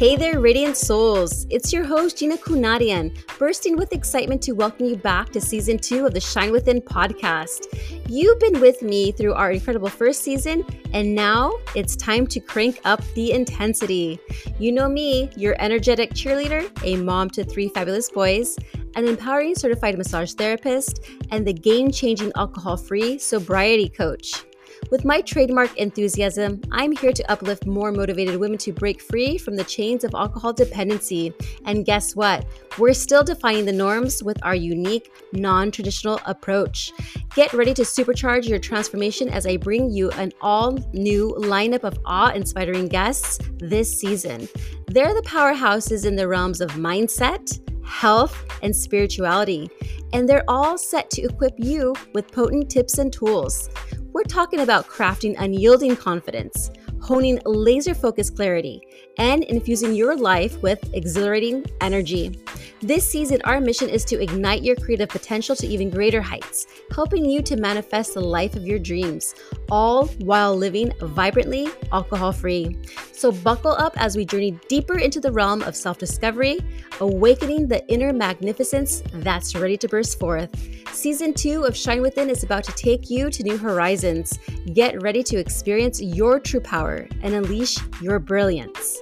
Hey there, Radiant Souls. It's your host, Gina Kunadian, bursting with excitement to welcome you back to season two of the Shine Within podcast. You've been with me through our incredible first season, and now it's time to crank up the intensity. You know me, your energetic cheerleader, a mom to three fabulous boys, an empowering certified massage therapist, and the game changing alcohol free sobriety coach. With my trademark enthusiasm, I'm here to uplift more motivated women to break free from the chains of alcohol dependency. And guess what? We're still defining the norms with our unique, non traditional approach. Get ready to supercharge your transformation as I bring you an all new lineup of awe inspiring guests this season. They're the powerhouses in the realms of mindset, health, and spirituality. And they're all set to equip you with potent tips and tools. We're talking about crafting unyielding confidence, honing laser focused clarity, and infusing your life with exhilarating energy. This season, our mission is to ignite your creative potential to even greater heights, helping you to manifest the life of your dreams, all while living vibrantly alcohol free. So, buckle up as we journey deeper into the realm of self discovery, awakening the inner magnificence that's ready to burst forth. Season two of Shine Within is about to take you to new horizons. Get ready to experience your true power and unleash your brilliance.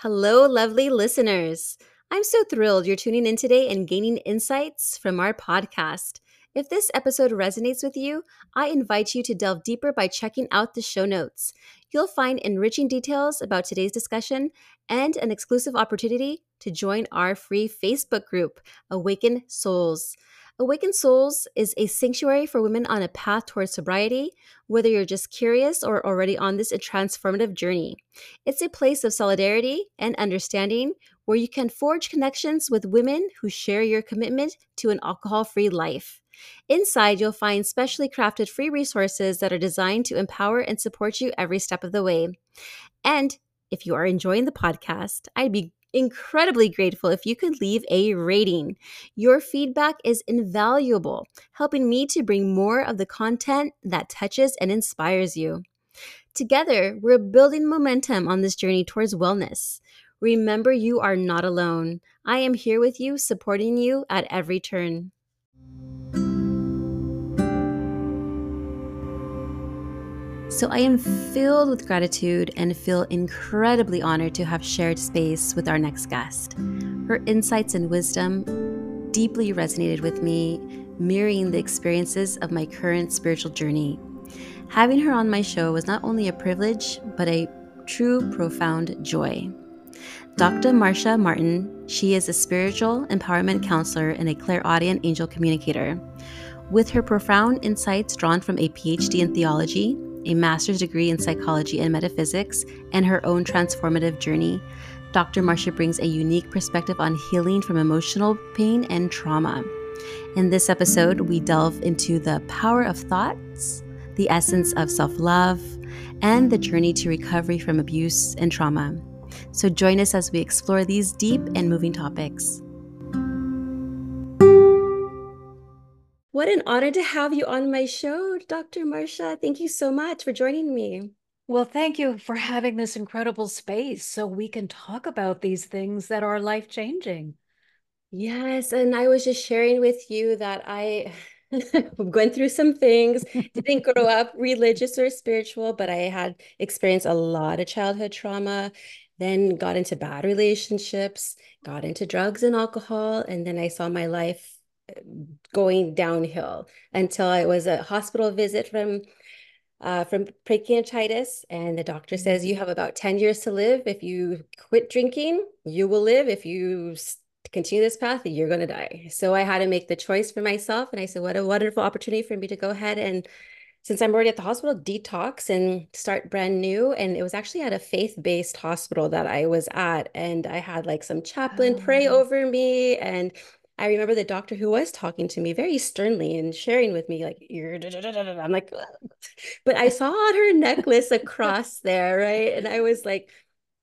Hello, lovely listeners. I'm so thrilled you're tuning in today and gaining insights from our podcast. If this episode resonates with you, I invite you to delve deeper by checking out the show notes. You'll find enriching details about today's discussion and an exclusive opportunity to join our free Facebook group, Awaken Souls. Awaken Souls is a sanctuary for women on a path towards sobriety, whether you're just curious or already on this transformative journey. It's a place of solidarity and understanding where you can forge connections with women who share your commitment to an alcohol free life. Inside, you'll find specially crafted free resources that are designed to empower and support you every step of the way. And if you are enjoying the podcast, I'd be incredibly grateful if you could leave a rating. Your feedback is invaluable, helping me to bring more of the content that touches and inspires you. Together, we're building momentum on this journey towards wellness. Remember, you are not alone. I am here with you, supporting you at every turn. So I am filled with gratitude and feel incredibly honored to have shared space with our next guest. Her insights and wisdom deeply resonated with me, mirroring the experiences of my current spiritual journey. Having her on my show was not only a privilege, but a true, profound joy. Dr. Marcia Martin, she is a spiritual empowerment counselor and a clairaudient angel communicator. With her profound insights drawn from a PhD in theology, a master's degree in psychology and metaphysics, and her own transformative journey, Dr. Marcia brings a unique perspective on healing from emotional pain and trauma. In this episode, we delve into the power of thoughts, the essence of self love, and the journey to recovery from abuse and trauma. So join us as we explore these deep and moving topics. What an honor to have you on my show, Dr. Marcia. Thank you so much for joining me. Well, thank you for having this incredible space so we can talk about these things that are life changing. Yes. And I was just sharing with you that I went through some things, didn't grow up religious or spiritual, but I had experienced a lot of childhood trauma, then got into bad relationships, got into drugs and alcohol. And then I saw my life going downhill until I was a hospital visit from uh, from pancreatitis, and the doctor says you have about 10 years to live. If you quit drinking, you will live. If you continue this path, you're going to die. So I had to make the choice for myself. And I said, what a wonderful opportunity for me to go ahead and since I'm already at the hospital, detox and start brand new. And it was actually at a faith based hospital that I was at. And I had like some chaplain oh. pray over me. And I remember the doctor who was talking to me very sternly and sharing with me, like, I'm like, but I saw her necklace across there, right? And I was like,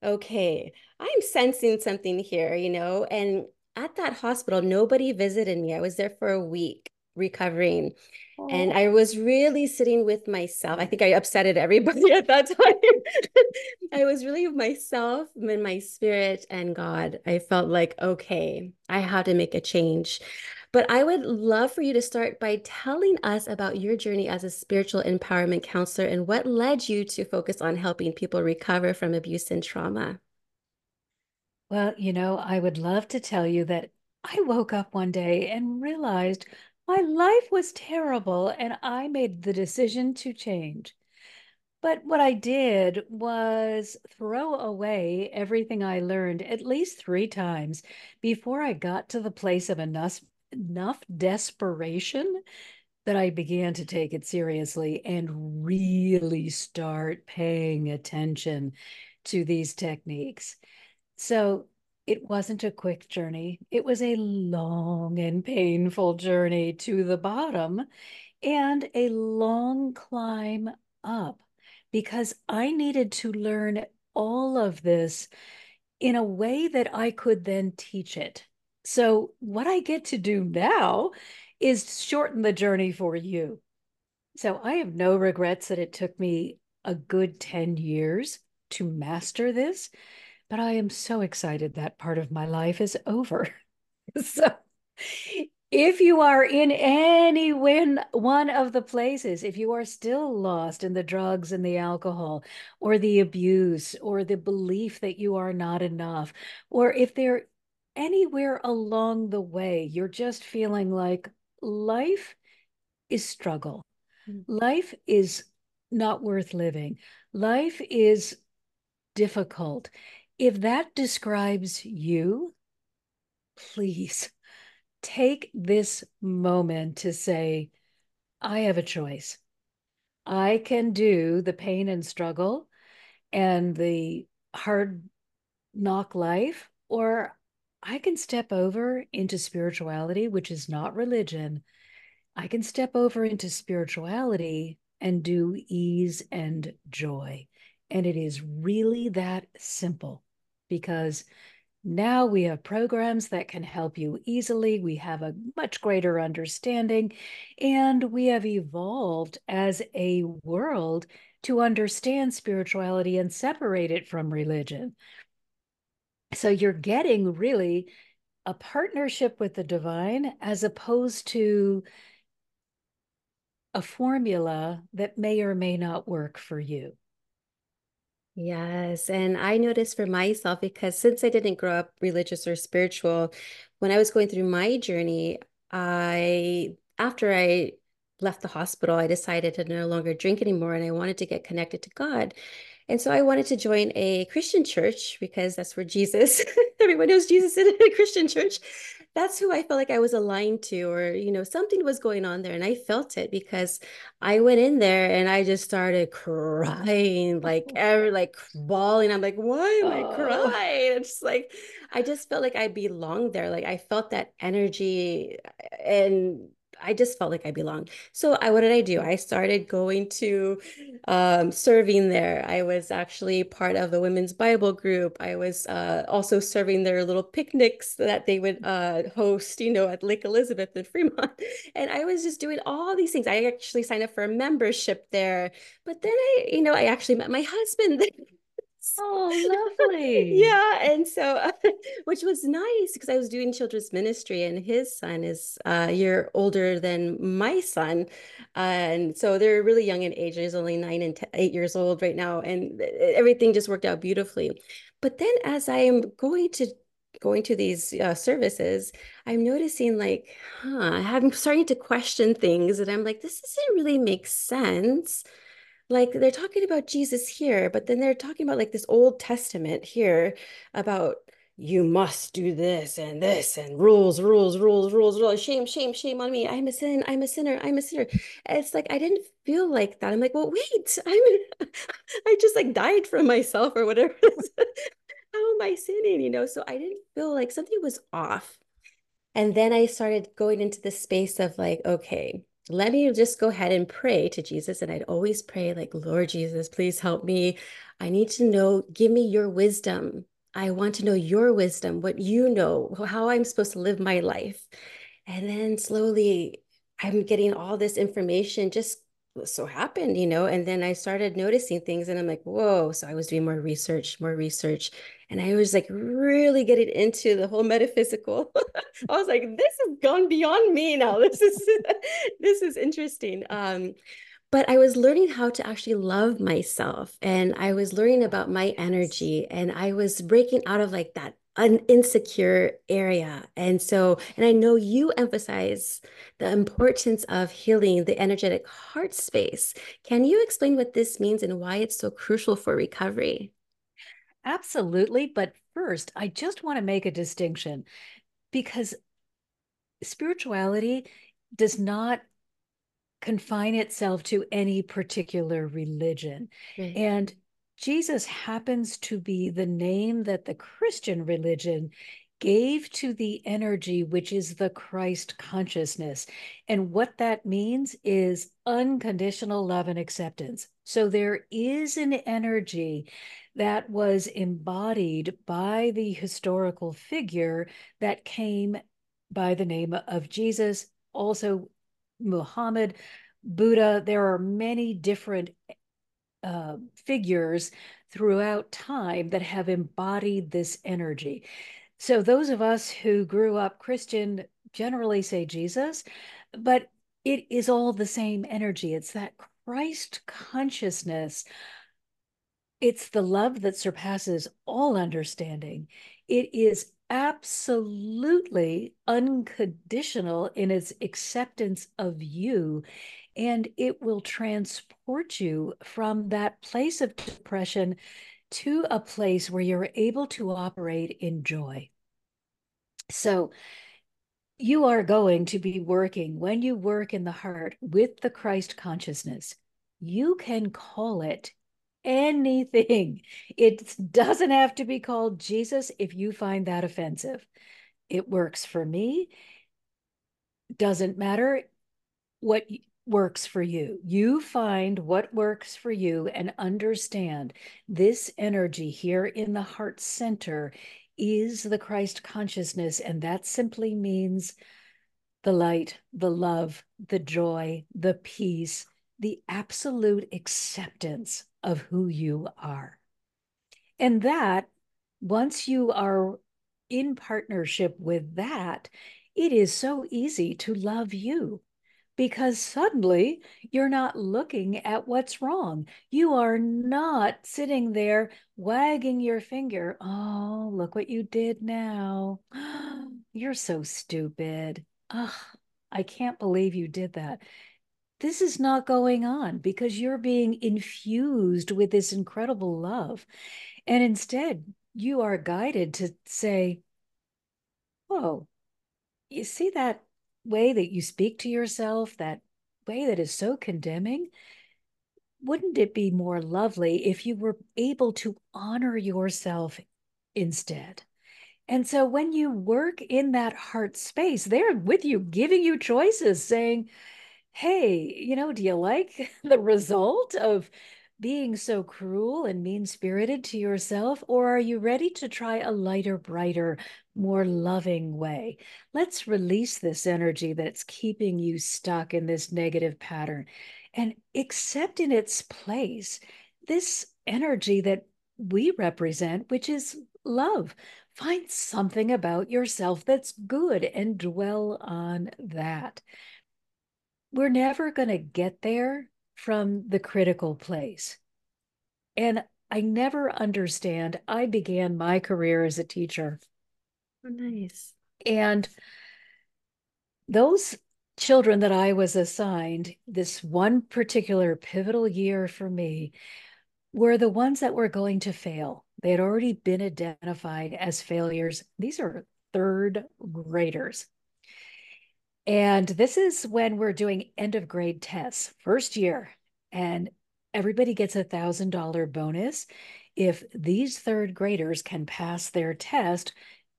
okay, I'm sensing something here, you know? And at that hospital, nobody visited me. I was there for a week. Recovering. Oh. And I was really sitting with myself. I think I upsetted everybody at that time. I was really myself and my spirit and God. I felt like, okay, I have to make a change. But I would love for you to start by telling us about your journey as a spiritual empowerment counselor and what led you to focus on helping people recover from abuse and trauma. Well, you know, I would love to tell you that I woke up one day and realized my life was terrible and I made the decision to change. But what I did was throw away everything I learned at least three times before I got to the place of enough, enough desperation that I began to take it seriously and really start paying attention to these techniques. So it wasn't a quick journey. It was a long and painful journey to the bottom and a long climb up because I needed to learn all of this in a way that I could then teach it. So, what I get to do now is shorten the journey for you. So, I have no regrets that it took me a good 10 years to master this, but I am so excited that part of my life is over. so, if you are in any one, of the places, if you are still lost in the drugs and the alcohol, or the abuse, or the belief that you are not enough, or if there anywhere along the way you're just feeling like life is struggle, mm. life is not worth living, life is difficult. If that describes you, please take this moment to say, I have a choice. I can do the pain and struggle and the hard knock life, or I can step over into spirituality, which is not religion. I can step over into spirituality and do ease and joy. And it is really that simple because now we have programs that can help you easily. We have a much greater understanding, and we have evolved as a world to understand spirituality and separate it from religion. So you're getting really a partnership with the divine as opposed to a formula that may or may not work for you. Yes. And I noticed for myself, because since I didn't grow up religious or spiritual, when I was going through my journey, I, after I left the hospital, I decided to no longer drink anymore and I wanted to get connected to God. And so I wanted to join a Christian church because that's where Jesus, everyone knows Jesus is in a Christian church that's who I felt like I was aligned to, or, you know, something was going on there. And I felt it because I went in there and I just started crying, like, ever, like bawling. I'm like, why am I oh. crying? It's like, I just felt like I belonged there. Like, I felt that energy and I just felt like I belonged. So I, what did I do? I started going to um, serving there. I was actually part of the women's Bible group. I was uh, also serving their little picnics that they would uh, host, you know, at Lake Elizabeth in Fremont. And I was just doing all these things. I actually signed up for a membership there. But then I, you know, I actually met my husband Oh, lovely. yeah. And so, uh, which was nice because I was doing children's ministry and his son is a year older than my son. and so they're really young in age. He's only nine and eight years old right now. And everything just worked out beautifully. But then as I am going to going to these uh, services, I'm noticing like, huh, I'm starting to question things and I'm like, this doesn't really make sense like they're talking about Jesus here, but then they're talking about like this Old Testament here about you must do this and this and rules, rules, rules, rules, rules. Shame, shame, shame on me. I'm a sin. I'm a sinner. I'm a sinner. It's like I didn't feel like that. I'm like, well, wait. I'm. I just like died from myself or whatever. How am I sinning? You know. So I didn't feel like something was off. And then I started going into the space of like, okay, let me just go ahead and pray to Jesus. And I'd always pray, like, Lord Jesus, please help me. I need to know, give me your wisdom. I want to know your wisdom, what you know, how I'm supposed to live my life. And then slowly I'm getting all this information just so happened, you know, and then I started noticing things and I'm like, whoa. So I was doing more research, more research. And I was like really getting into the whole metaphysical. I was like, this has gone beyond me now. This is this is interesting. Um, but I was learning how to actually love myself and I was learning about my energy and I was breaking out of like that an insecure area. And so, and I know you emphasize the importance of healing the energetic heart space. Can you explain what this means and why it's so crucial for recovery? Absolutely. But first, I just want to make a distinction because spirituality does not confine itself to any particular religion. Right. And Jesus happens to be the name that the Christian religion gave to the energy, which is the Christ consciousness. And what that means is unconditional love and acceptance. So there is an energy that was embodied by the historical figure that came by the name of Jesus, also Muhammad, Buddha. There are many different uh, figures throughout time that have embodied this energy. So, those of us who grew up Christian generally say Jesus, but it is all the same energy. It's that Christ consciousness. It's the love that surpasses all understanding. It is absolutely unconditional in its acceptance of you and it will transport you from that place of depression to a place where you're able to operate in joy. So, you are going to be working when you work in the heart with the Christ consciousness. You can call it anything. It doesn't have to be called Jesus if you find that offensive. It works for me. Doesn't matter what works for you. You find what works for you and understand this energy here in the heart center is the Christ consciousness. And that simply means the light, the love, the joy, the peace, the absolute acceptance of who you are. And that, once you are in partnership with that, it is so easy to love you because suddenly you're not looking at what's wrong. You are not sitting there wagging your finger. Oh, look what you did now. You're so stupid. Ugh, I can't believe you did that. This is not going on because you're being infused with this incredible love. And instead, you are guided to say, Whoa, you see that way that you speak to yourself, that way that is so condemning, wouldn't it be more lovely if you were able to honor yourself instead? And so when you work in that heart space, they're with you, giving you choices, saying, Hey, you know, do you like the result of being so cruel and mean spirited to yourself? Or are you ready to try a lighter, brighter, more loving way? Let's release this energy that's keeping you stuck in this negative pattern and accept in its place this energy that we represent, which is love. Find something about yourself that's good and dwell on that. We're never going to get there from the critical place. And I never understand. I began my career as a teacher. Oh, nice. And those children that I was assigned, this one particular pivotal year for me, were the ones that were going to fail. They had already been identified as failures. These are third graders. And this is when we're doing end of grade tests, first year. And everybody gets a thousand dollar bonus if these third graders can pass their test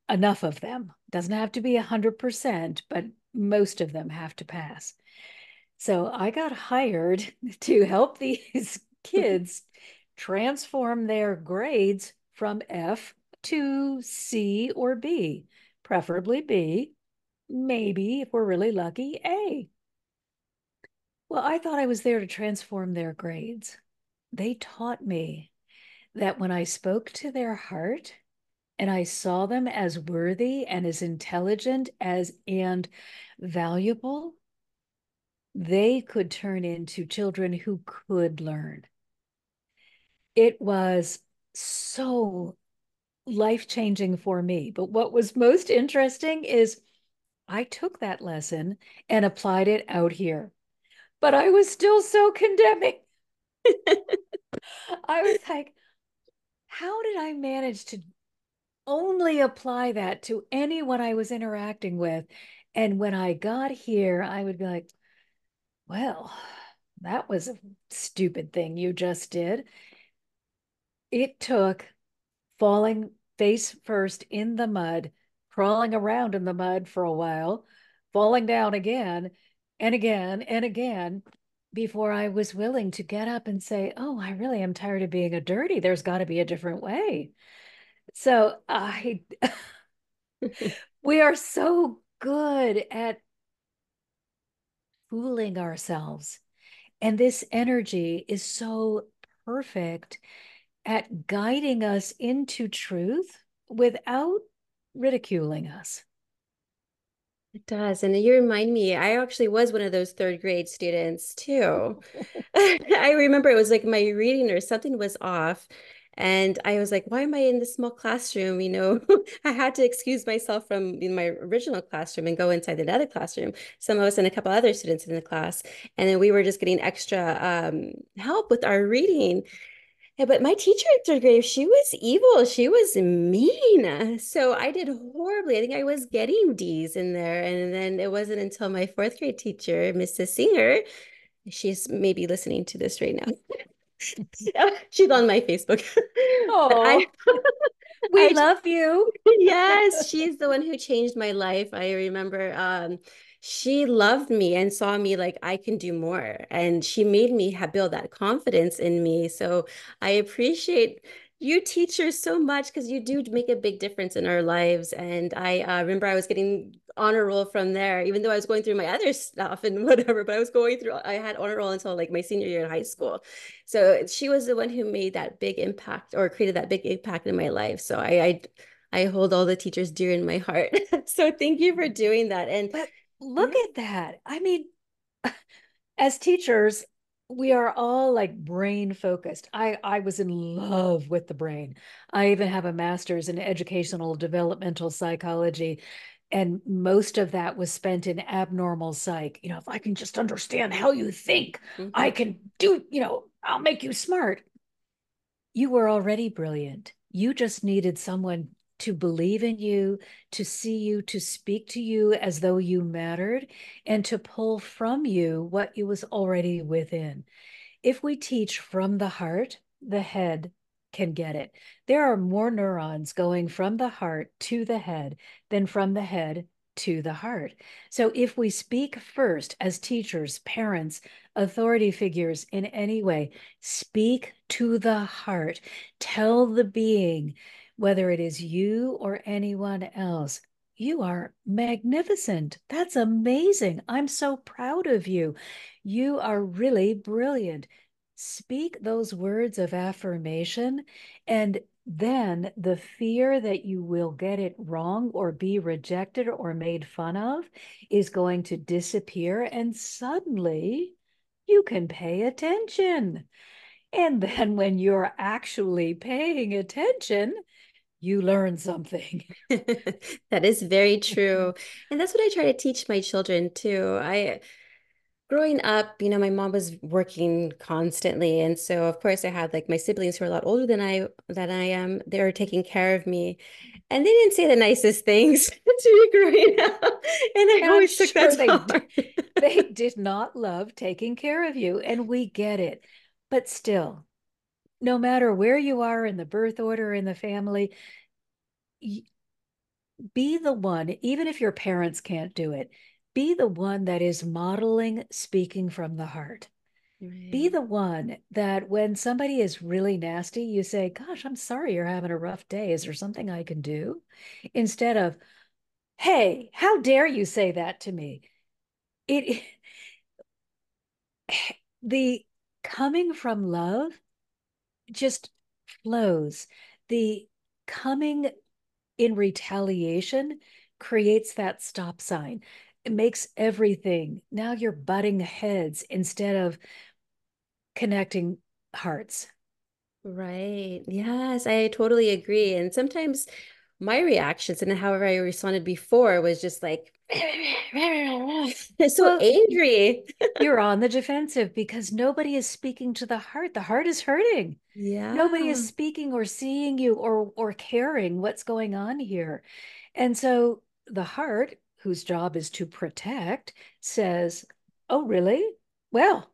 enough of them doesn't have to be a hundred percent but most of them have to pass so i got hired to help these kids transform their grades from f to c or b preferably b maybe if we're really lucky a Well, I thought I was there to transform their grades. They taught me that when I spoke to their heart and I saw them as worthy and as intelligent as and valuable, they could turn into children who could learn. It was so life changing for me. But what was most interesting is I took that lesson and applied it out here, but I was still so condemning. I was like, how did I manage to only apply that to anyone I was interacting with? And when I got here, I would be like, well, that was a stupid thing you just did. It took falling face first in the mud, crawling around in the mud for a while, falling down again and again and again before I was willing to get up and say, Oh, I really am tired of being a dirty. There's got to be a different way. So I, we are so good at fooling ourselves. And this energy is so perfect at guiding us into truth without ridiculing us. It does. And you remind me, I actually was one of those third grade students too. I remember it was like my reading or something was off. And I was like, why am I in this small classroom? You know, I had to excuse myself from my original classroom and go inside another classroom. Some of us and a couple other students in the class. And then we were just getting extra um, help with our reading. Yeah, but my teacher in third grade, she was evil. She was mean. So I did horribly. I think I was getting D's in there. And then it wasn't until my fourth grade teacher, Mrs. Singer, she's maybe listening to this right now. she's on my Facebook. Oh, we I, love you. yes, she's the one who changed my life. I remember um, she loved me and saw me like I can do more. And she made me have build that confidence in me. So I appreciate you teachers so much because you do make a big difference in our lives. And I uh, remember I was getting honor roll from there, even though I was going through my other stuff and whatever, but I was going through, I had honor roll until like my senior year in high school. So she was the one who made that big impact or created that big impact in my life. So I, I, I hold all the teachers dear in my heart. so thank you for doing that. And but look yeah. at that. I mean, as teachers, we are all like brain focused. I I was in love with the brain. I even have a master's in educational developmental psychology and most of that was spent in abnormal psych. You know, if I can just understand how you think, mm-hmm. I can do, you know, I'll make you smart. You were already brilliant. You just needed someone to believe in you, to see you, to speak to you as though you mattered, and to pull from you what you was already within. If we teach from the heart, the head can get it. There are more neurons going from the heart to the head than from the head to the heart. So if we speak first as teachers, parents, authority figures in any way, speak to the heart, tell the being, whether it is you or anyone else. You are magnificent. That's amazing. I'm so proud of you. You are really brilliant. Speak those words of affirmation, and then the fear that you will get it wrong or be rejected or made fun of is going to disappear. And suddenly you can pay attention. And then when you're actually paying attention, you learn something. that is very true. And that's what I try to teach my children too. I growing up, you know, my mom was working constantly. And so of course I had like my siblings who are a lot older than I than I am. They were taking care of me. And they didn't say the nicest things to me growing up. And I and always took that they, they did not love taking care of you. And we get it. But still, no matter where you are in the birth order in the family, be the one, even if your parents can't do it, be the one that is modeling speaking from the heart. Right. Be the one that when somebody is really nasty, you say, Gosh, I'm sorry you're having a rough day. Is there something I can do? Instead of, Hey, how dare you say that to me? It the coming from love just flows. The coming in retaliation creates that stop sign. It makes everything. Now you're butting heads instead of connecting hearts. Right. Yes, I totally agree. And sometimes my reactions and however I responded before was just like so well, angry. you're on the defensive because nobody is speaking to the heart. The heart is hurting. Yeah. Nobody is speaking or seeing you or or caring what's going on here. And so the heart, whose job is to protect, says, "Oh, really? Well,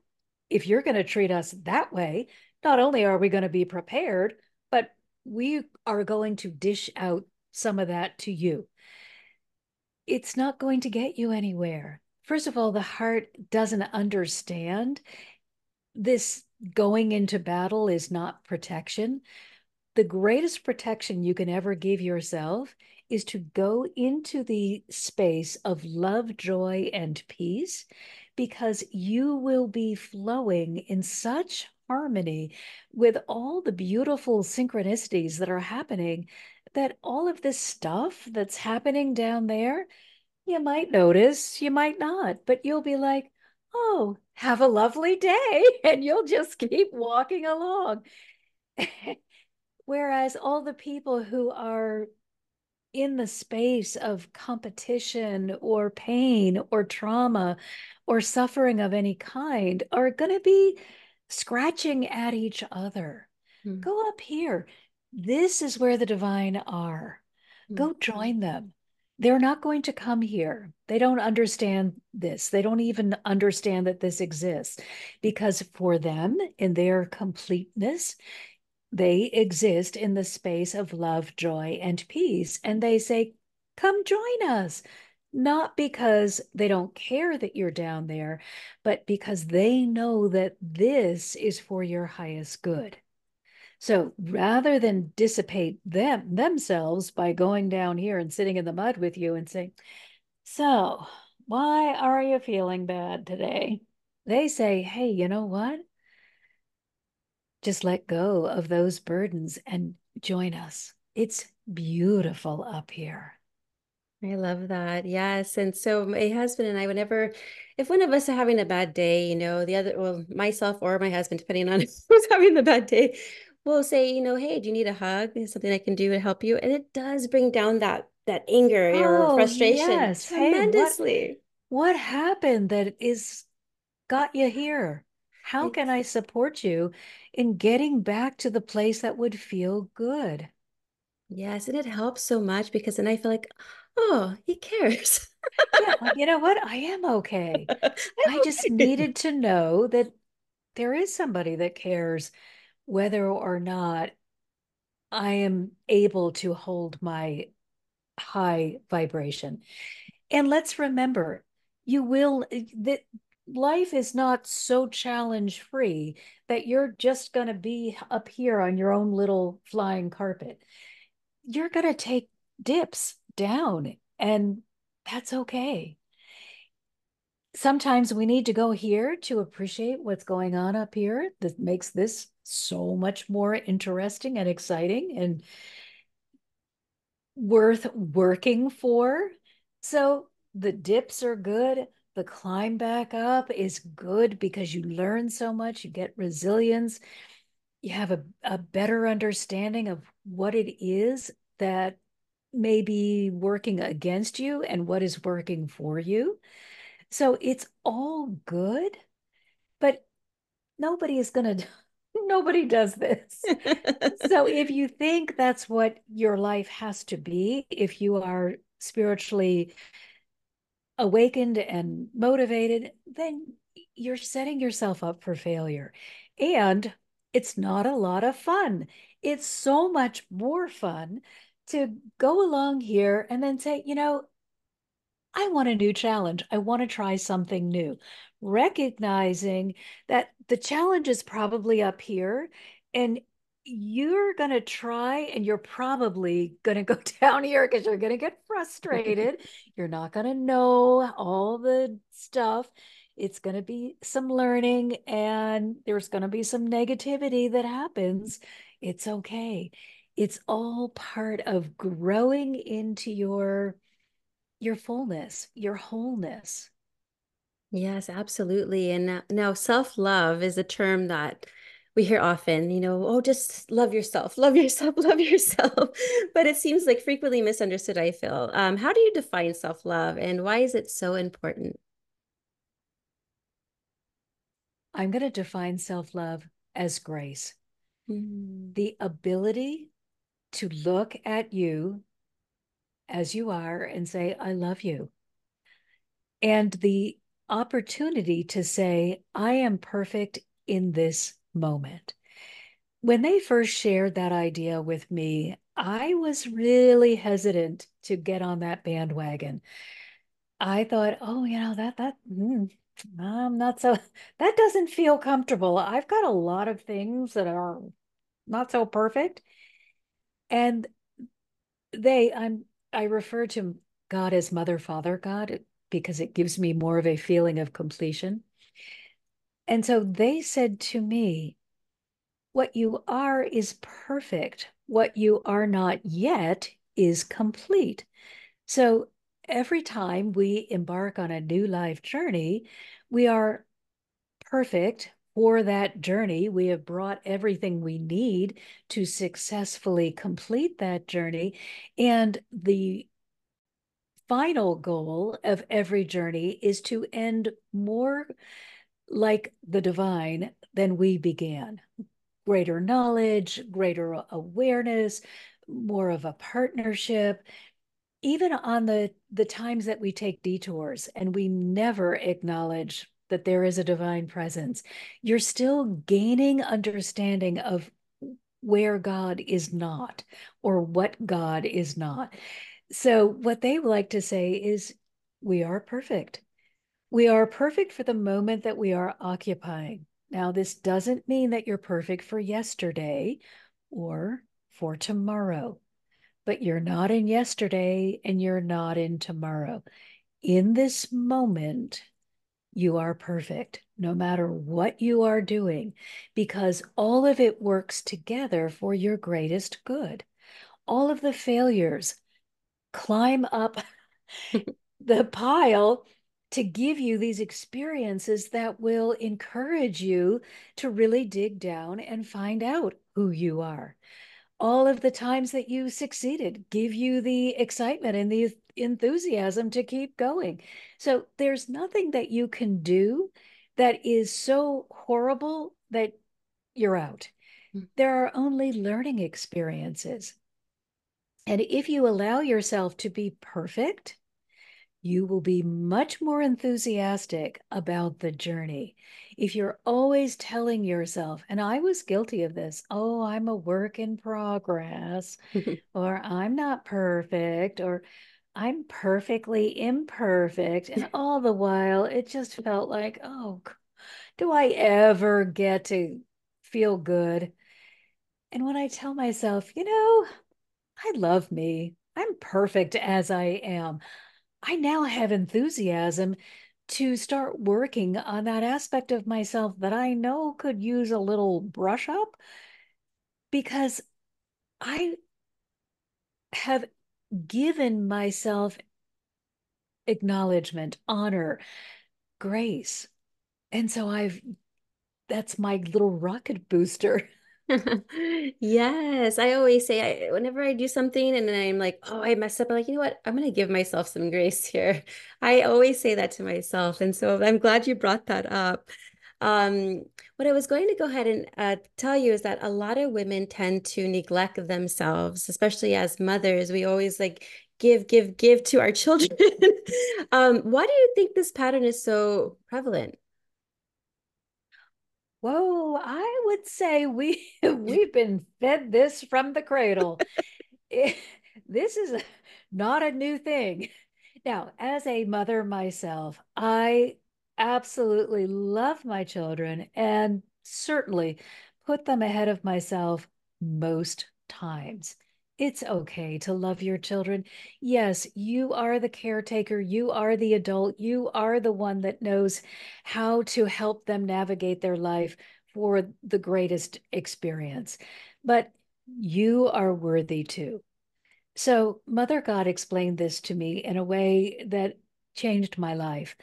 if you're going to treat us that way, not only are we going to be prepared, but we are going to dish out some of that to you. It's not going to get you anywhere. First of all, the heart doesn't understand this going into battle is not protection. The greatest protection you can ever give yourself is to go into the space of love, joy, and peace because you will be flowing in such harmony with all the beautiful synchronicities that are happening that all of this stuff that's happening down there, you might notice, you might not, but you'll be like, oh, have a lovely day. And you'll just keep walking along. Whereas all the people who are in the space of competition or pain or trauma or suffering of any kind are going to be scratching at each other. Mm. Go up here. This is where the divine are. Go mm-hmm. join them. They're not going to come here. They don't understand this. They don't even understand that this exists because for them, in their completeness, they exist in the space of love, joy, and peace. And they say, Come join us. Not because they don't care that you're down there, but because they know that this is for your highest good. So rather than dissipate them themselves by going down here and sitting in the mud with you and saying, So, why are you feeling bad today? They say, Hey, you know what? just let go of those burdens and join us. It's beautiful up here. I love that. Yes. And so my husband and I, whenever, if one of us are having a bad day, you know, the other, well, myself or my husband, depending on who's having the bad day, we'll say, you know, hey, do you need a hug? Is something I can do to help you? And it does bring down that that anger oh, or frustration yes. tremendously. Hey, what, what happened that is got you here? How can I support you in getting back to the place that would feel good? Yes, and it helps so much because then I feel like, oh, he cares. yeah, you know what? I am okay. I just needed to know that there is somebody that cares whether or not I am able to hold my high vibration. And let's remember, you will eh, that life is not so challenge free that you're just going to be up here on your own little flying carpet. You're going to take dips down, and that's okay. Sometimes we need to go here to appreciate what's going on up here that makes this so much more interesting and exciting and worth working for. So the dips are good the climb back up is good because you learn so much, you get resilience, you have a, a better understanding of what it is that may be working against you and what is working for you. So it's all good, but nobody is going to nobody does this. so if you think that's what your life has to be, if you are spiritually awakened and motivated, then you're setting yourself up for failure. And it's not a lot of fun. It's so much more fun to go along here and then say, you know, I want a new challenge. I want to try something new. Recognizing that the challenge is probably up here and you're going to try and you're probably going to go down here because you're going to get frustrated. you're not going to know all the stuff. it's going to be some learning and there's going to be some negativity that happens. It's okay. It's all part of growing into your your fullness, your wholeness. Yes, absolutely. And now self-love is a term that we hear often, you know, oh, just love yourself, love yourself, love yourself. but it seems like frequently misunderstood, I feel. Um, how do you define self-love and why is it so important? I'm going to define self love as grace mm. the ability to look at you as you are and say, I love you. And the opportunity to say, I am perfect in this moment. When they first shared that idea with me, I was really hesitant to get on that bandwagon. I thought, oh, you know, that, that, mm, I'm not so, that doesn't feel comfortable. I've got a lot of things that are not so perfect. And they, I'm, I refer to God as Mother, Father God because it gives me more of a feeling of completion. And so they said to me, What you are is perfect. What you are not yet is complete. So every time we embark on a new life journey, we are perfect for that journey. We have brought everything we need to successfully complete that journey. And the final goal of every journey is to end more like the divine than we began. Greater knowledge, greater awareness, more of a partnership, even on the the times that we take detours and we never acknowledge that there is a divine presence you're still gaining understanding of where god is not or what god is not so what they like to say is we are perfect we are perfect for the moment that we are occupying now this doesn't mean that you're perfect for yesterday or for tomorrow but you're not in yesterday and you're not in tomorrow. In this moment, you are perfect, no matter what you are doing, because all of it works together for your greatest good. All of the failures climb up the pile to give you these experiences that will encourage you to really dig down and find out who you are all of the times that you succeeded give you the excitement and the enthusiasm to keep going. So there's nothing that you can do that is so horrible that you're out. Mm. There are only learning experiences. And if you allow yourself to be perfect, you will be much more enthusiastic about the journey. If you're always telling yourself, and I was guilty of this, oh, I'm a work in progress, or I'm not perfect, or I'm perfectly imperfect. And all the while, it just felt like, oh, do I ever get to feel good? And when I tell myself, you know, I love me, I'm perfect as I am. I now have enthusiasm to start working on that aspect of myself that I know could use a little brush up because I have given myself acknowledgement, honor, grace. And so I've, that's my little rocket booster. yes, I always say I, whenever I do something and then I'm like, oh, I messed up. I'm like, you know what? I'm gonna give myself some grace here. I always say that to myself, and so I'm glad you brought that up. Um, what I was going to go ahead and uh, tell you is that a lot of women tend to neglect themselves, especially as mothers. We always like give, give, give to our children. um, why do you think this pattern is so prevalent? Whoa, I would say we we've been fed this from the cradle. It, eh, this is not a new thing. Now, as a mother myself, I absolutely love my children and certainly put them ahead of myself most times. It's okay to love your children. Yes, you are the caretaker. You are the adult. You are the one that knows how to help them navigate their life for the greatest experience. But you are worthy too. So, Mother God explained this to me in a way that changed my life.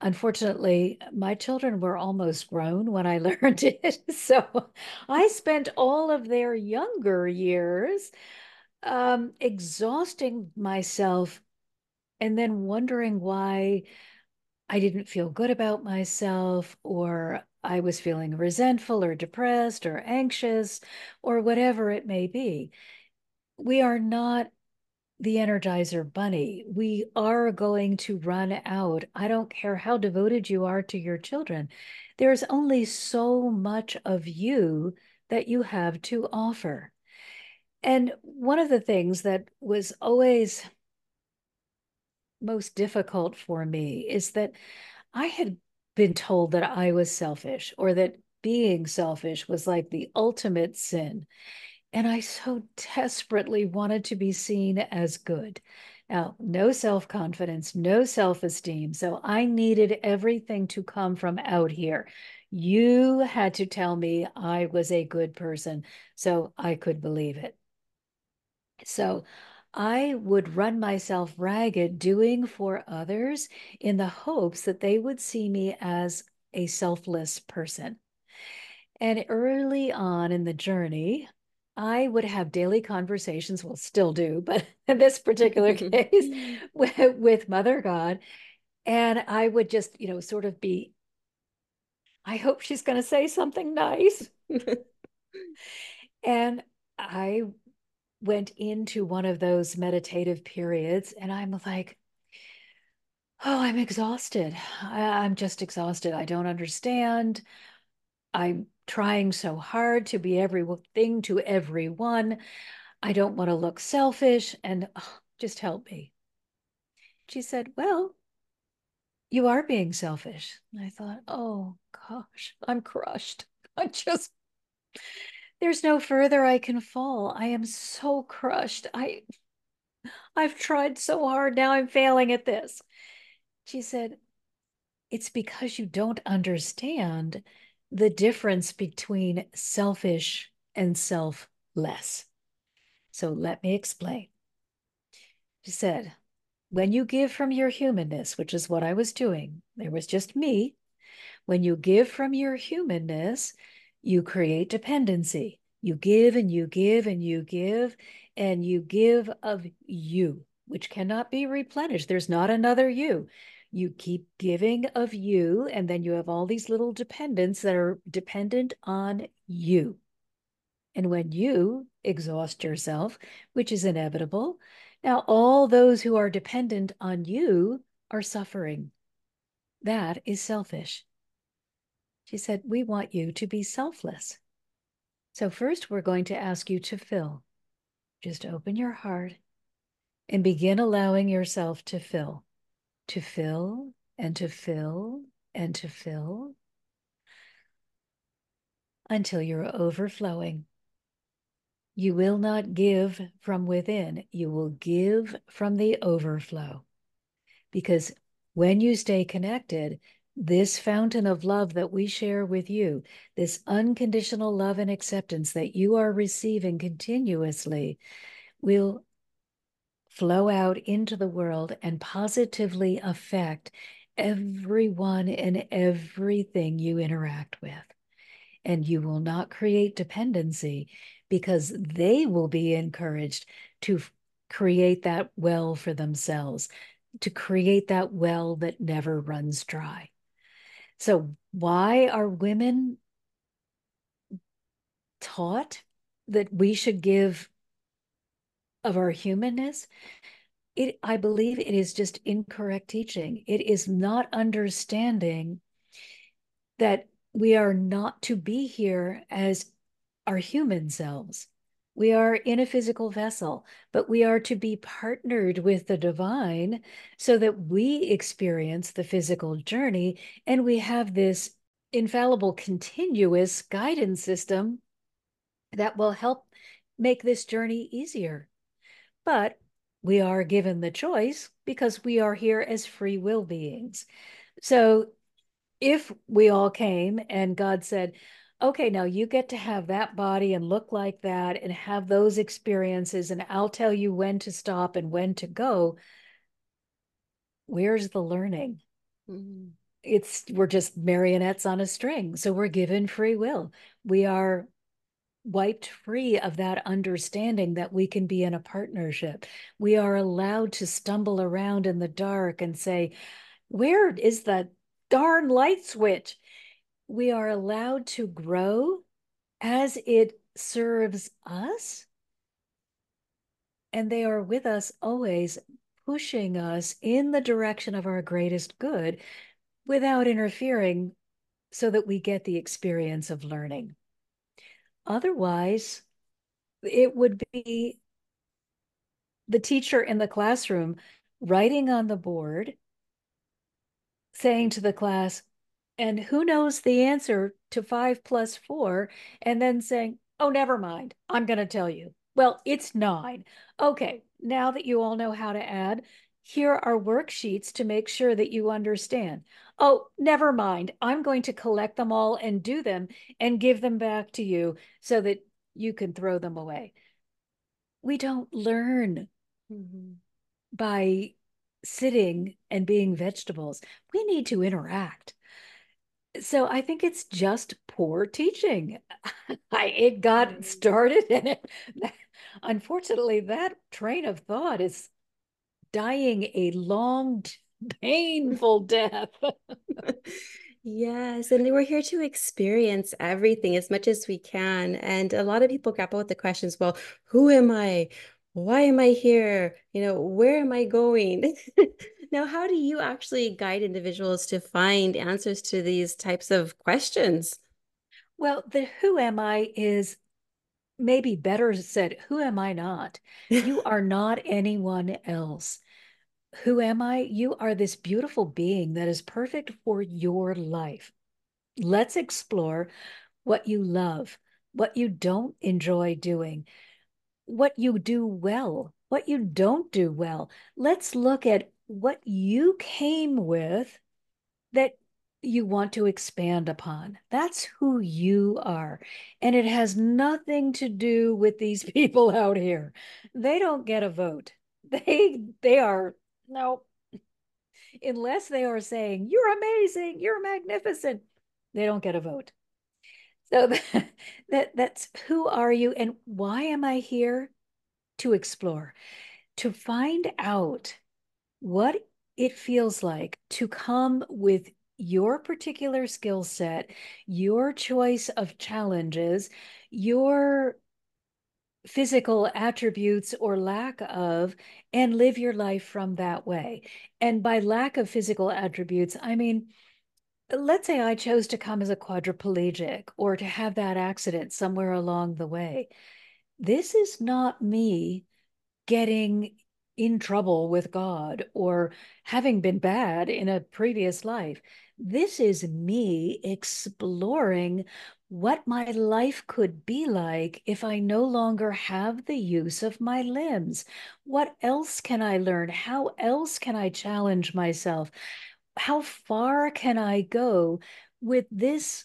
Unfortunately, my children were almost grown when I learned it. So, I spent all of their younger years um, exhausting myself and then wondering why I didn't feel good about myself or I was feeling resentful or depressed or anxious or whatever it may be. We are not the Energizer Bunny. We are going to run out. I don't care how devoted you are to your children. There's only so much of you that you have to offer. And one of the things that was always most difficult for me is that I had been told that I was selfish or that being selfish was like the ultimate sin. And I so desperately wanted to be seen as good. Now, no self confidence, no self esteem. So I needed everything to come from out here. You had to tell me I was a good person so I could believe it. So I would run myself ragged doing for others in the hopes that they would see me as a selfless person. And early on in the journey, I would have daily conversations, well, still do, but in this particular case, with, with Mother God. And I would just, you know, sort of be, I hope she's going to say something nice. and I went into one of those meditative periods and I'm like, oh, I'm exhausted. I, am just exhausted. I don't understand. I'm trying so hard to be everything to everyone. I don't want to look selfish and oh, just help me. She said, well, you are being selfish. And I thought, oh gosh, I'm crushed. I just there's no further I can fall. I am so crushed. I I've tried so hard. Now I'm failing at this. She said, It's because you don't understand the difference between selfish and selfless. So let me explain. She said, When you give from your humanness, which is what I was doing, there was just me. When you give from your humanness, you create dependency. You give and you give and you give and you give of you, which cannot be replenished. There's not another you. You keep giving of you, and then you have all these little dependents that are dependent on you. And when you exhaust yourself, which is inevitable, now all those who are dependent on you are suffering. That is selfish. She said, We want you to be selfless. So, first, we're going to ask you to fill. Just open your heart and begin allowing yourself to fill, to fill and to fill and to fill until you're overflowing. You will not give from within, you will give from the overflow. Because when you stay connected, this fountain of love that we share with you, this unconditional love and acceptance that you are receiving continuously, will flow out into the world and positively affect everyone and everything you interact with. And you will not create dependency because they will be encouraged to create that well for themselves, to create that well that never runs dry. So, why are women taught that we should give of our humanness? It, I believe it is just incorrect teaching. It is not understanding that we are not to be here as our human selves. We are in a physical vessel, but we are to be partnered with the divine so that we experience the physical journey and we have this infallible, continuous guidance system that will help make this journey easier. but we are given the choice because we are here as free will beings. So if we all came and God said, okay, now you get to have that body and look like that and have those experiences, and I'll tell you when to stop and when to go. Where's the learning? Mm-hmm. It's we're just marionettes on a string. So we're given free will. We are wiped free of that understanding that we can be in a partnership. We are allowed to stumble around in the dark and say, Where is the darn light switch? We are allowed to grow as it serves us. And they are with us always, pushing us in the direction of our greatest good without interfering so that we get the experience of learning. Otherwise, it would be the teacher in the classroom writing on the board, saying to the class, and who knows the answer to five plus four, and then saying, oh, never mind, I'm going to tell you. Well, it's nine. Okay, now that you all know how to add, here are worksheets to make sure that you understand. Oh, never mind. I'm going to collect them all and do them and give them back to you so that you can throw them away. We don't learn mm-hmm. by sitting and being vegetables. We need to interact. So I think it's just poor teaching. I, it got mm-hmm. started and it, unfortunately that train of thought is dying a long, painful death. yes. And we're here to experience everything as much as we can. And a lot of people grapple with the questions well, who am I? Why am I here? You know, where am I going? Now, how do you actually guide individuals to find answers to these types of questions? Well, the who am I is maybe better said, who am I not? You are not anyone else. Who am I? You are this beautiful being that is perfect for your life. Let's explore what you love, what you don't enjoy doing, what you do well, what you don't do well. Let's look at what you came with that you want to expand upon. That's who you are. And it has nothing to do with these people out here. They don't get a vote. They they are no unless they are saying you're amazing, you're magnificent, they don't get a vote. So that, that that's who are you and why am I here to explore, to find out what it feels like to come with your particular skill set, your choice of challenges, your physical attributes or lack of, and live your life from that way. And by lack of physical attributes, I mean, let's say I chose to come as a quadriplegic or to have that accident somewhere along the way. This is not me getting in trouble with God or having been bad in a previous life. This is me exploring what my life could be like if I no longer have the use of my limbs. What else can I learn? How else can I challenge myself? How far can I go with this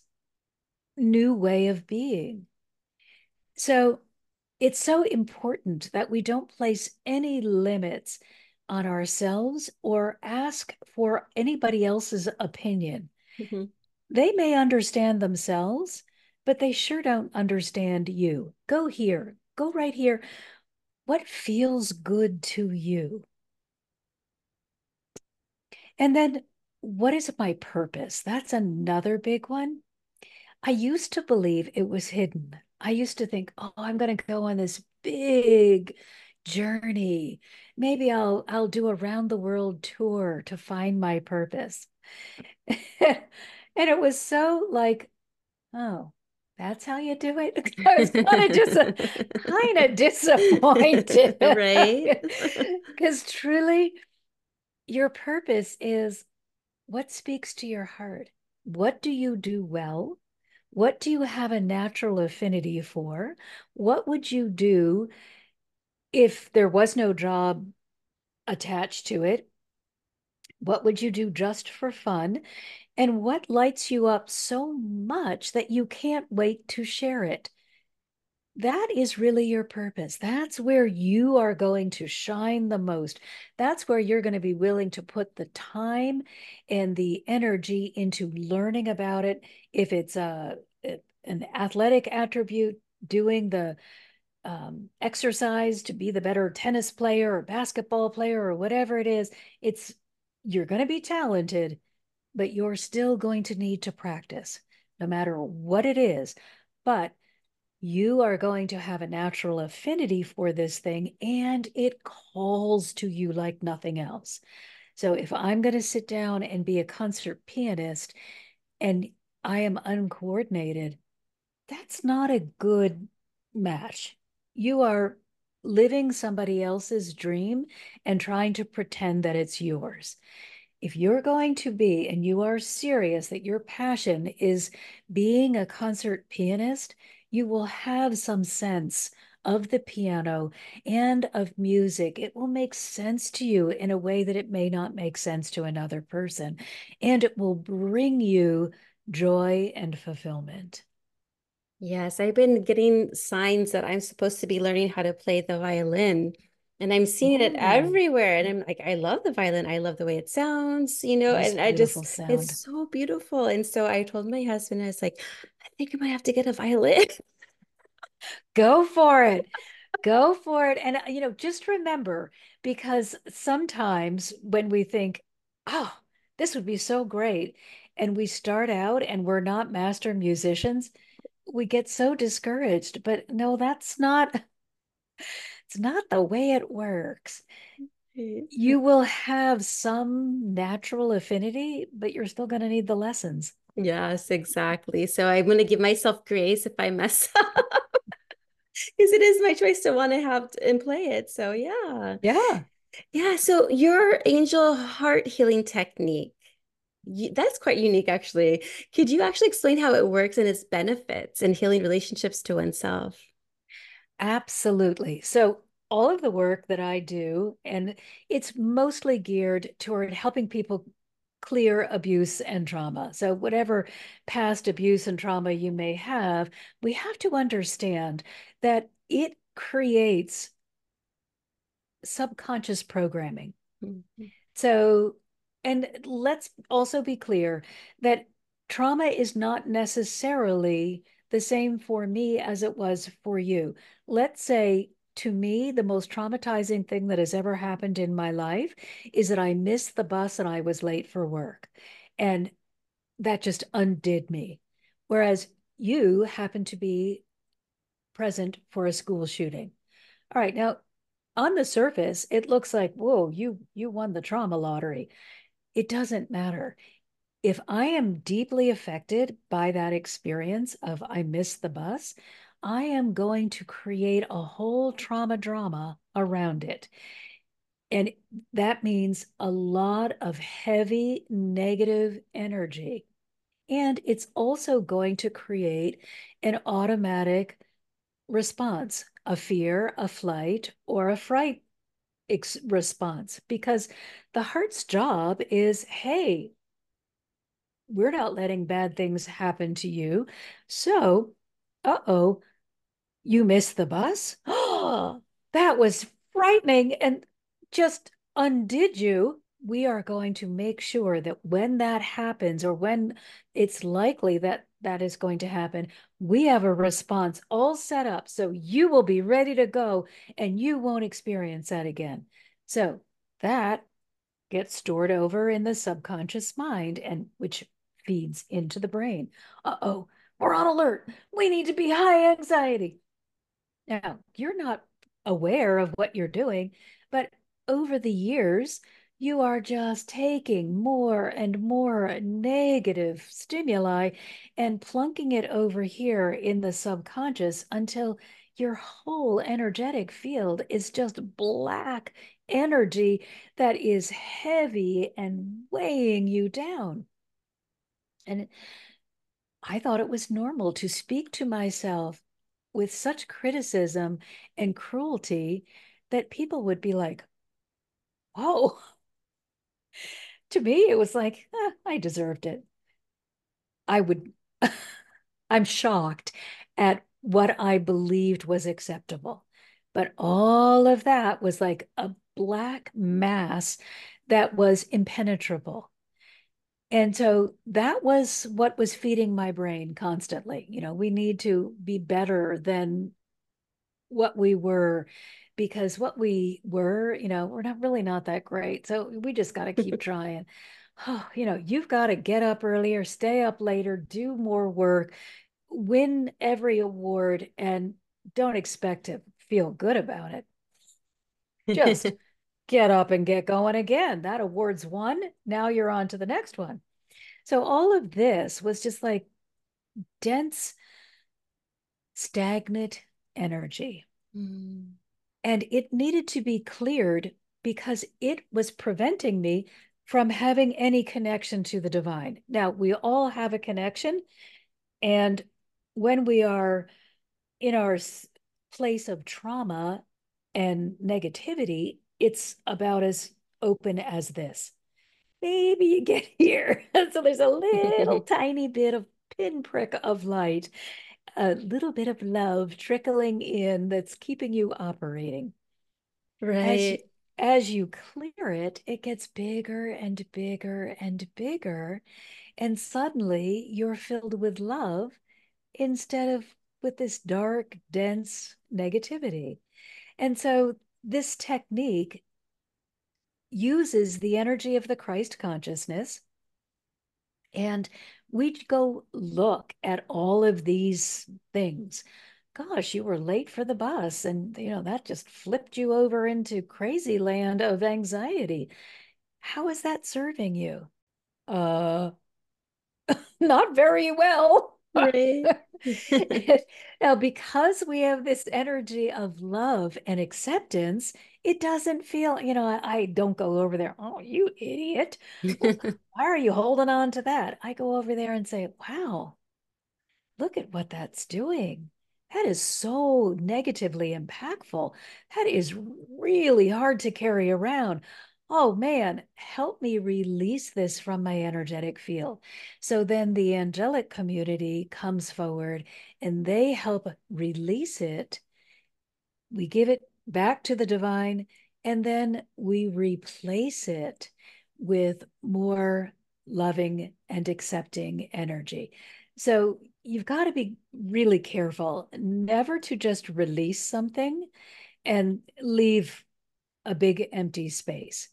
new way of being? So, it's so important that we don't place any limits on ourselves or ask for anybody else's opinion. Mm-hmm. They may understand themselves, but they sure don't understand you. Go here, go right here. What feels good to you? And then, what is my purpose? That's another big one. I used to believe it was hidden. I used to think, oh, I'm going to go on this big journey. Maybe I'll I'll do a round the world tour to find my purpose. and it was so like, oh, that's how you do it. I was kind of just kind of disappointed, right? Because truly, your purpose is what speaks to your heart. What do you do well? What do you have a natural affinity for? What would you do If there was no job attached to it, what would you do just for fun? And what lights you up so much that you can't wait to share it? that is really your purpose. That's where you are going to shine the most. That's where you're going to be willing to put the time and the energy into learning about it. If it's a an athletic attribute, doing the um, exercise to be the better tennis player or basketball player or whatever it is, it's you're going to be talented, but you're still going to need to practice, no matter what it is. But you are going to have a natural affinity for this thing and it calls to you like nothing else. So if I'm going to sit down and be a concert pianist and I am uncoordinated, that's not a good match. You are living somebody else's dream and trying to pretend that it's yours. If you're going to be and you are serious that your passion is being a concert pianist, you will have some sense of the piano and of music. It will make sense to you in a way that it may not make sense to another person. And it will bring you joy and fulfillment. Yes, I've been getting signs that I'm supposed to be learning how to play the violin. And I'm seeing it everywhere. And I'm like, I love the violin. I love the way it sounds, you know, and I just, sound. it's so beautiful. And so I told my husband, I was like, I think I might have to get a violin. Go for it. Go for it. And, you know, just remember, because sometimes when we think, oh, this would be so great, and we start out and we're not master musicians, we get so discouraged. But no, that's not it's not the way it works. You will have some natural affinity, but you're still going to need the lessons. Yes, exactly. So I'm going to give myself grace if I mess up because it is my choice to want to have and play it. So yeah. Yeah. Yeah. So your angel heart healing technique, that's quite unique actually. Could you actually explain how it works and its benefits in healing relationships to oneself? Absolutely. So all of the work that I do, and it's mostly geared toward helping people clear abuse and trauma. So, whatever past abuse and trauma you may have, we have to understand that it creates subconscious programming. Mm-hmm. So, and let's also be clear that trauma is not necessarily the same for me as it was for you. Let's say to me, the most traumatizing thing that has ever happened in my life is that I missed the bus and I was late for work. And that just undid me. Whereas you happen to be present for a school shooting. All right. Now, on the surface, it looks like, whoa, you you won the trauma lottery. It doesn't matter if I am deeply affected by that experience of I missed the bus, I am going to create a whole trauma drama around it. And that means a lot of heavy negative energy. And it's also going to create an automatic response, a fear, a flight, or a fright response, because the heart's job is hey, we're not letting bad things happen to you. So, uh oh, you missed the bus? Oh, that was frightening and just undid you. We are going to make sure that when that happens or when it's likely that that is going to happen, we have a response all set up so you will be ready to go and you won't experience that again. So that gets stored over in the subconscious mind and which feeds into the brain. Uh-oh, we're on alert. We need to be high anxiety. Now, you're not aware of what you're doing, but over the years, you are just taking more and more negative stimuli and plunking it over here in the subconscious until your whole energetic field is just black energy that is heavy and weighing you down. And I thought it was normal to speak to myself with such criticism and cruelty that people would be like, whoa. to me, it was like, eh, I deserved it. I would, I'm shocked at what I believed was acceptable. But all of that was like a black mass that was impenetrable. And so that was what was feeding my brain constantly. You know, we need to be better than what we were because what we were, you know, we're not really not that great. So we just got to keep trying. Oh, you know, you've got to get up earlier, stay up later, do more work, win every award, and don't expect to feel good about it. Just get up and get going again. That award's won. Now you're on to the next one. So all of this was just like dense, stagnant energy. Mm. And it needed to be cleared because it was preventing me from having any connection to the divine. Now, we all have a connection. And when we are in our place of trauma and negativity, it's about as open as this. Maybe you get here. so there's a little tiny bit of pinprick of light, a little bit of love trickling in that's keeping you operating. Right. As, as you clear it, it gets bigger and bigger and bigger. And suddenly you're filled with love instead of with this dark, dense negativity. And so this technique uses the energy of the Christ consciousness. And we go look at all of these things. Gosh, you were late for the bus, and you know that just flipped you over into crazy land of anxiety. How is that serving you? Uh, not very well. Now, because we have this energy of love and acceptance, it doesn't feel, you know, I, I don't go over there, oh, you idiot. Why are you holding on to that? I go over there and say, wow, look at what that's doing. That is so negatively impactful. That is really hard to carry around oh man, help me release this from my energetic field. So then the angelic community comes forward and they help release it. We give it back to the divine, and then we replace it with more loving and accepting energy. So you've got to be really careful never to just release something and leave a big empty space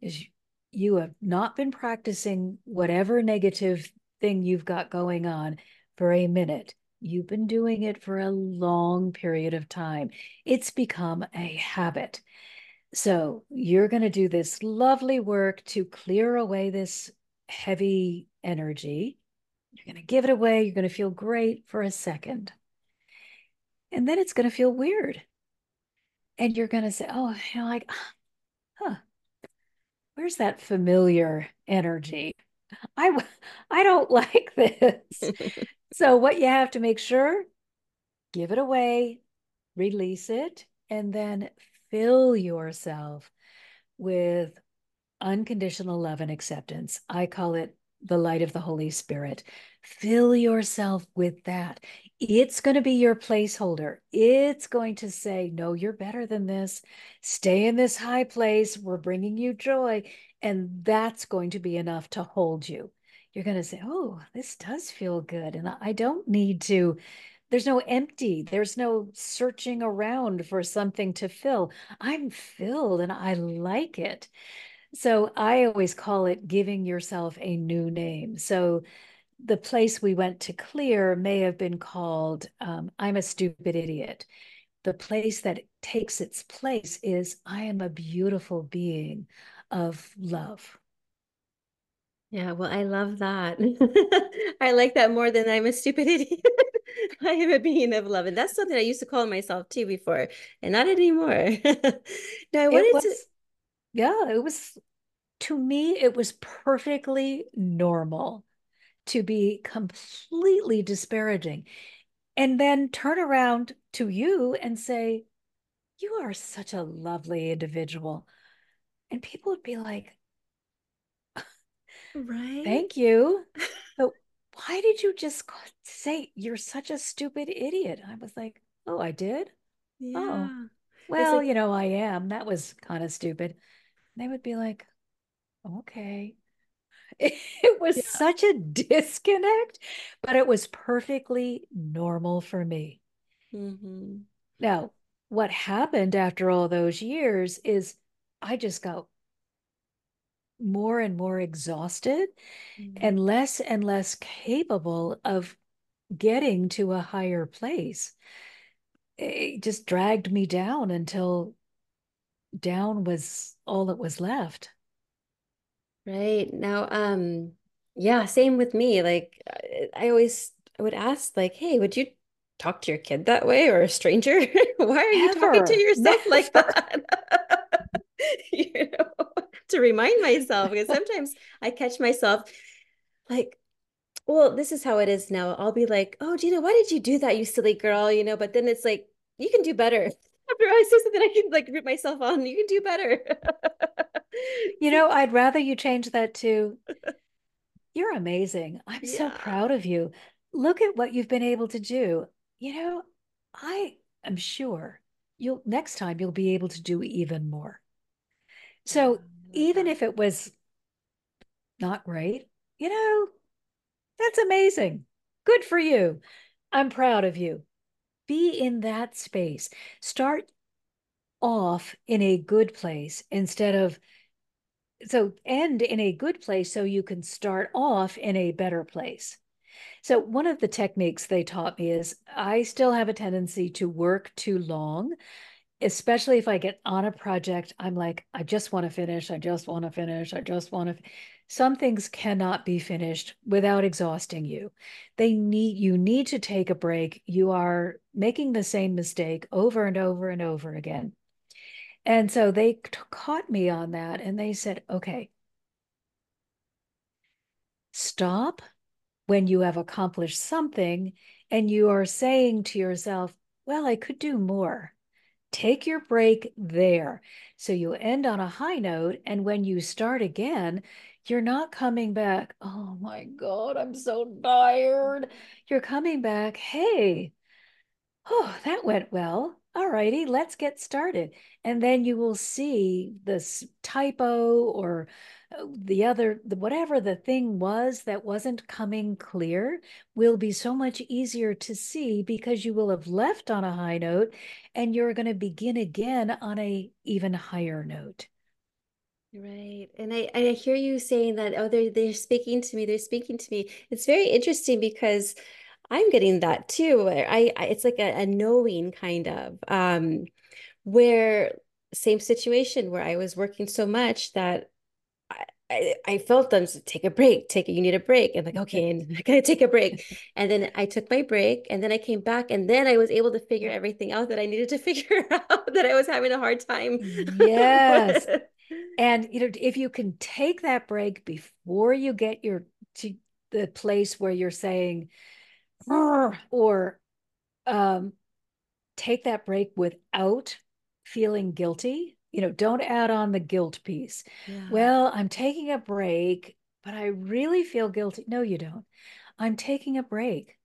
is you have not been practicing whatever negative thing you've got going on for a minute. You've been doing it for a long period of time. It's become a habit. So you're going to do this lovely work to clear away this heavy energy. You're going to give it away. You're going to feel great for a second. And then it's going to feel weird. And you're going to say, oh, you know, like, huh, where's that familiar energy? I I don't like this. so what you have to make sure give it away, release it and then fill yourself with unconditional love and acceptance. I call it the light of the Holy Spirit. Fill yourself with that. It's going to be your placeholder. It's going to say, No, you're better than this. Stay in this high place. We're bringing you joy. And that's going to be enough to hold you. You're going to say, Oh, this does feel good. And I don't need to. There's no empty. There's no searching around for something to fill. I'm filled and I like it. So I always call it giving yourself a new name. So the place we went to clear may have been called um, I'm a stupid idiot. The place that takes its place is I am a beautiful being of love. Yeah, well, I love that. I like that more than I'm a stupid idiot. I am a being of love. And that's something I used to call myself too before, and not anymore. now, I wanted was, to. Yeah, it was, to me, it was perfectly normal to be completely disparaging and then turn around to you and say, You are such a lovely individual. And people would be like, Right? Thank you. But why did you just say you're such a stupid idiot? I was like, Oh, I did? Oh, Yeah. It's well, like, you know, I am. That was kind of stupid. They would be like, Okay. It was yeah. such a disconnect, but it was perfectly normal for me. hmm Now, what happened after all those years is I just got more and more exhausted and less and less capable of getting to a higher place. It just dragged me down until down was all that was left. Right. Now, um, yeah, same with me. Like I always I would ask like, "Hey, would you talk to your kid that way or a stranger? Why are you talking to Never, yourself like that?" You know, to remind myself because sometimes I catch myself like, well, this is how it is now. I'll be like, "Oh, Gina, why did you do that, you silly girl?" You know, but then it's like, you can do better. After I say something, I can like root myself on. You can do better. You know, I'd rather you change that to, you're amazing. I'm so yeah. proud of you. Look at what you've been able to do. You know, I am sure you'll next time you'll be able to do even more. So even if it was not great, you know, that's amazing. Good for you. I'm proud of you. Be in that space. Start off in a good place instead of so end in a good place so you can start off in a better place. So one of the techniques they taught me is I still have a tendency to work too long, especially if I get on a project. I'm like, I just want to finish. I just want to finish. I just want to. Some things cannot be finished without exhausting you. They need you need to take a break. You are making the same mistake over and over and over again. And so they caught me on that and they said, okay, stop when you have accomplished something and you are saying to yourself, well, I could do more. Take your break there. So you end on a high note. And when you start again, you're not coming back, oh my God, I'm so tired. You're coming back, hey, oh, that went well. All righty, let's get started. And then you will see this typo or the other, whatever the thing was that wasn't coming clear will be so much easier to see because you will have left on a high note and you're going to begin again on a even higher note. Right. And I, I hear you saying that, oh, they're they're speaking to me, they're speaking to me. It's very interesting because I'm getting that too. I, I it's like a, a knowing kind of um where same situation where I was working so much that I, I, felt them take a break, take it, you need a break. I'm like, okay, and I gotta take a break. And then I took my break and then I came back and then I was able to figure everything out that I needed to figure out that I was having a hard time Yes. And you know, if you can take that break before you get your to the place where you're saying, or um, take that break without feeling guilty. You know, don't add on the guilt piece. Yeah. Well, I'm taking a break, but I really feel guilty. No, you don't. I'm taking a break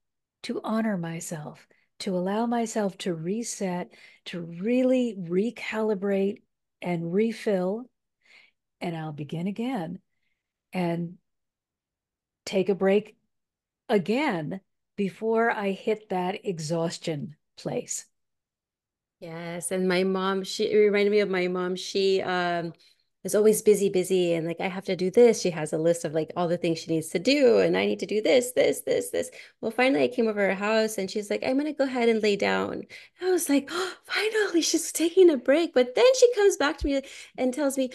to honor myself, to allow myself to reset, to really recalibrate and refill. And I'll begin again and take a break again before I hit that exhaustion place. Yes, and my mom, she reminded me of my mom. She um is always busy, busy, and like I have to do this. She has a list of like all the things she needs to do, and I need to do this, this, this, this. Well, finally I came over her house and she's like, I'm gonna go ahead and lay down. I was like, oh, finally, she's taking a break. But then she comes back to me and tells me,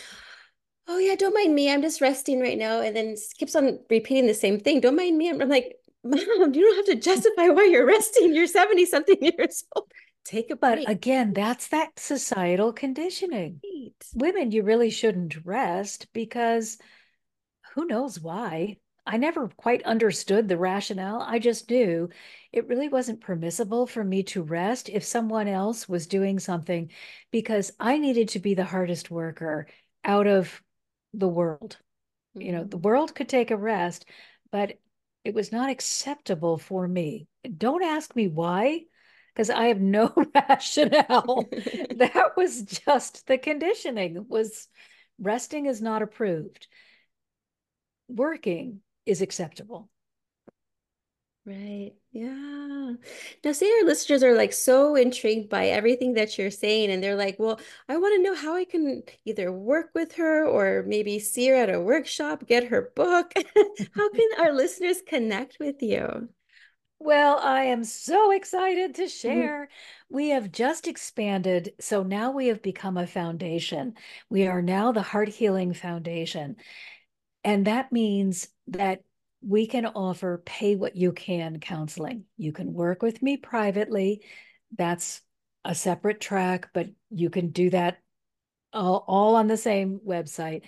Oh yeah, don't mind me. I'm just resting right now. And then keeps on repeating the same thing. Don't mind me. I'm, I'm like, Mom, you don't have to justify why you're resting. You're 70 something years old. Take a But break. again, that's that societal conditioning. Right. Women, you really shouldn't rest because who knows why? I never quite understood the rationale. I just knew it really wasn't permissible for me to rest if someone else was doing something because I needed to be the hardest worker out of the world. Mm-hmm. You know, the mm-hmm. world could take a rest, but it was not acceptable for me. Don't ask me why, because I have no rationale. that was just the conditioning was resting is not approved. Working is acceptable. Right. Yeah. Now, say our listeners are like so intrigued by everything that you're saying, and they're like, well, I want to know how I can either work with her or maybe see her at a workshop, get her book. how can our listeners connect with you? Well, I am so excited to mm-hmm. share. Mm-hmm. We have just expanded. So now we have become a foundation. We are now the Heart Healing Foundation. And that means that we can offer pay what you can counseling. You can work with me privately. That's a separate track, but you can do that all, all on the same website.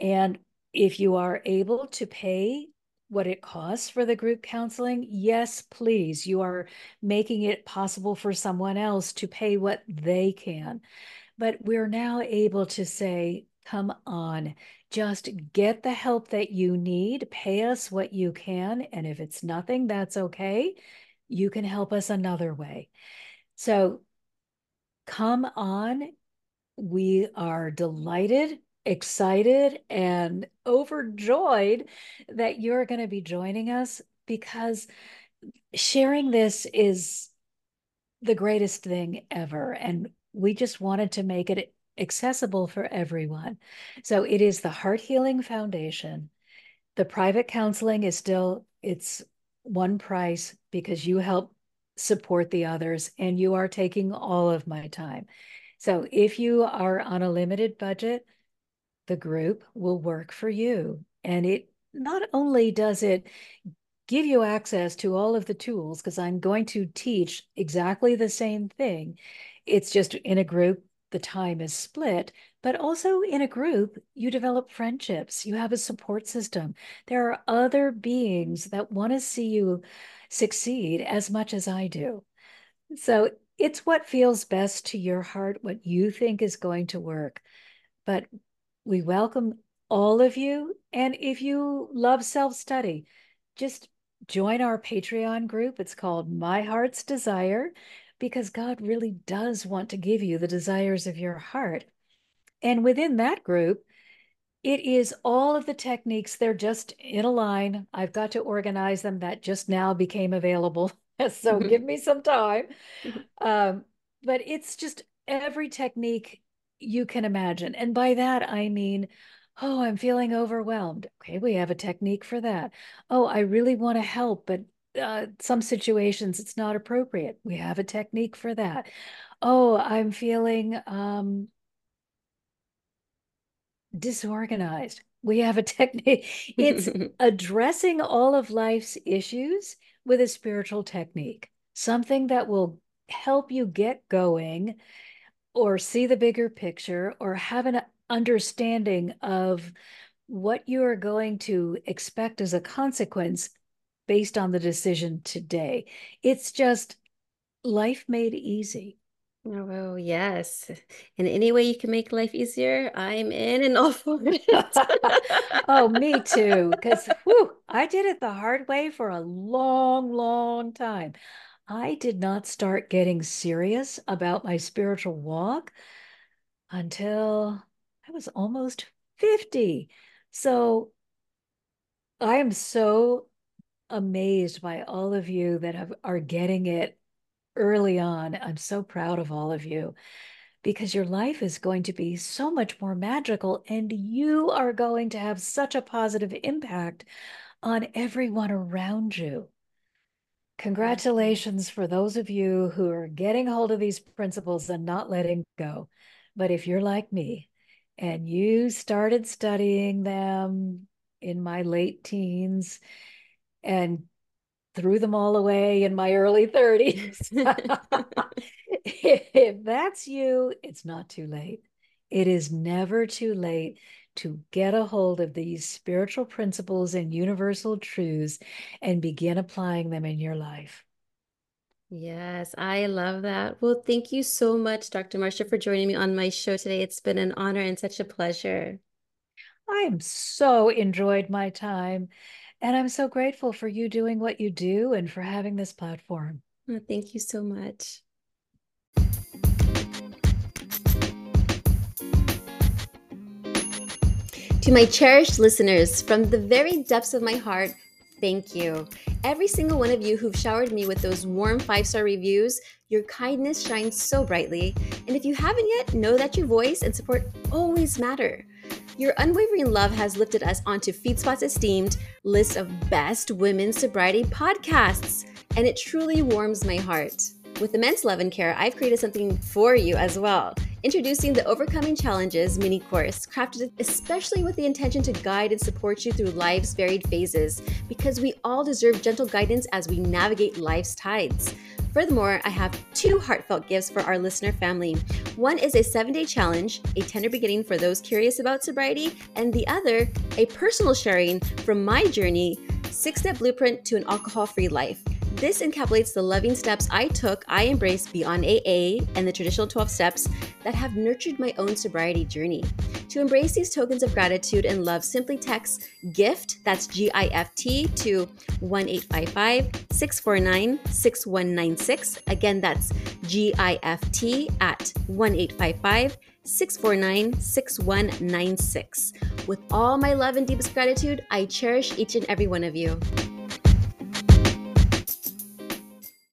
And if you are able to pay what it costs for the group counseling, yes, please. You are making it possible for someone else to pay what they can. But we're now able to say, come on, just get the help that you need, pay us what you can. And if it's nothing, that's okay. You can help us another way. So come on. We are delighted, excited, and overjoyed that you're going to be joining us because sharing this is the greatest thing ever. And we just wanted to make it accessible for everyone. So it is the Heart Healing Foundation. The private counseling is still it's one price because you help support the others and you are taking all of my time. So if you are on a limited budget, the group will work for you. And it not only does it give you access to all of the tools, because I'm going to teach exactly the same thing. It's just in a group the time is split, but also in a group, you develop friendships, you have a support system. There are other beings that want to see you succeed as much as I do. So it's what feels best to your heart, what you think is going to work. But we welcome all of you. And if you love self study, just join our Patreon group. It's called My Heart's Desire because God really does want to give you the desires of your heart. And within that group, it is all of the techniques. They're just in a line. I've got to organize them. That just now became available. so give me some time. Um, but it's just every technique you can imagine. And by that, I mean, oh, I'm feeling overwhelmed. Okay, we have a technique for that. Oh, I really want to help, but uh, some situations it's not appropriate. We have a technique for that. Oh, I'm feeling um, disorganized. We have a technique. It's addressing all of life's issues with a spiritual technique, something that will help you get going or see the bigger picture or have an understanding of what you are going to expect as a consequence based on the decision today. It's just life made easy. Oh, yes. In any way you can make life easier, I'm in and all for it. oh, me too. Because I did it the hard way for a long, long time. I did not start getting serious about my spiritual walk until I was almost 50. So I am so amazed by all of you that have, are getting it early on. I'm so proud of all of you because your life is going to be so much more magical and you are going to have such a positive impact on everyone around you. Congratulations for those of you who are getting hold of these principles and not letting go. But if you're like me and you started studying them in my late teens and threw them all away in my early 30s. if that's you, it's not too late. It is never too late to get a hold of these spiritual principles and universal truths and begin applying them in your life. Yes, I love that. Well, thank you so much, Dr. Marcia, for joining me on my show today. It's been an honor and such a pleasure. I am so enjoyed my time, and I'm so grateful for you doing what you do and for having this platform. Oh, thank you so much. To my cherished listeners, from the very depths of my heart, thank you. Every single one of you who've showered me with those warm five star reviews, your kindness shines so brightly. And if you haven't yet, know that your voice and support always matter. Your unwavering love has lifted us onto FeedSpot's esteemed list of best women's sobriety podcasts, and it truly warms my heart. With immense love and care, I've created something for you as well. Introducing the Overcoming Challenges mini course, crafted especially with the intention to guide and support you through life's varied phases, because we all deserve gentle guidance as we navigate life's tides. Furthermore, I have two heartfelt gifts for our listener family. One is a seven day challenge, a tender beginning for those curious about sobriety, and the other, a personal sharing from my journey, six step blueprint to an alcohol free life. This encapsulates the loving steps I took, I embraced beyond AA and the traditional 12 steps that have nurtured my own sobriety journey. To embrace these tokens of gratitude and love, simply text GIFT, that's G I F T, to 1 855 649 6196. Again, that's G I F T at 1 855 649 6196. With all my love and deepest gratitude, I cherish each and every one of you.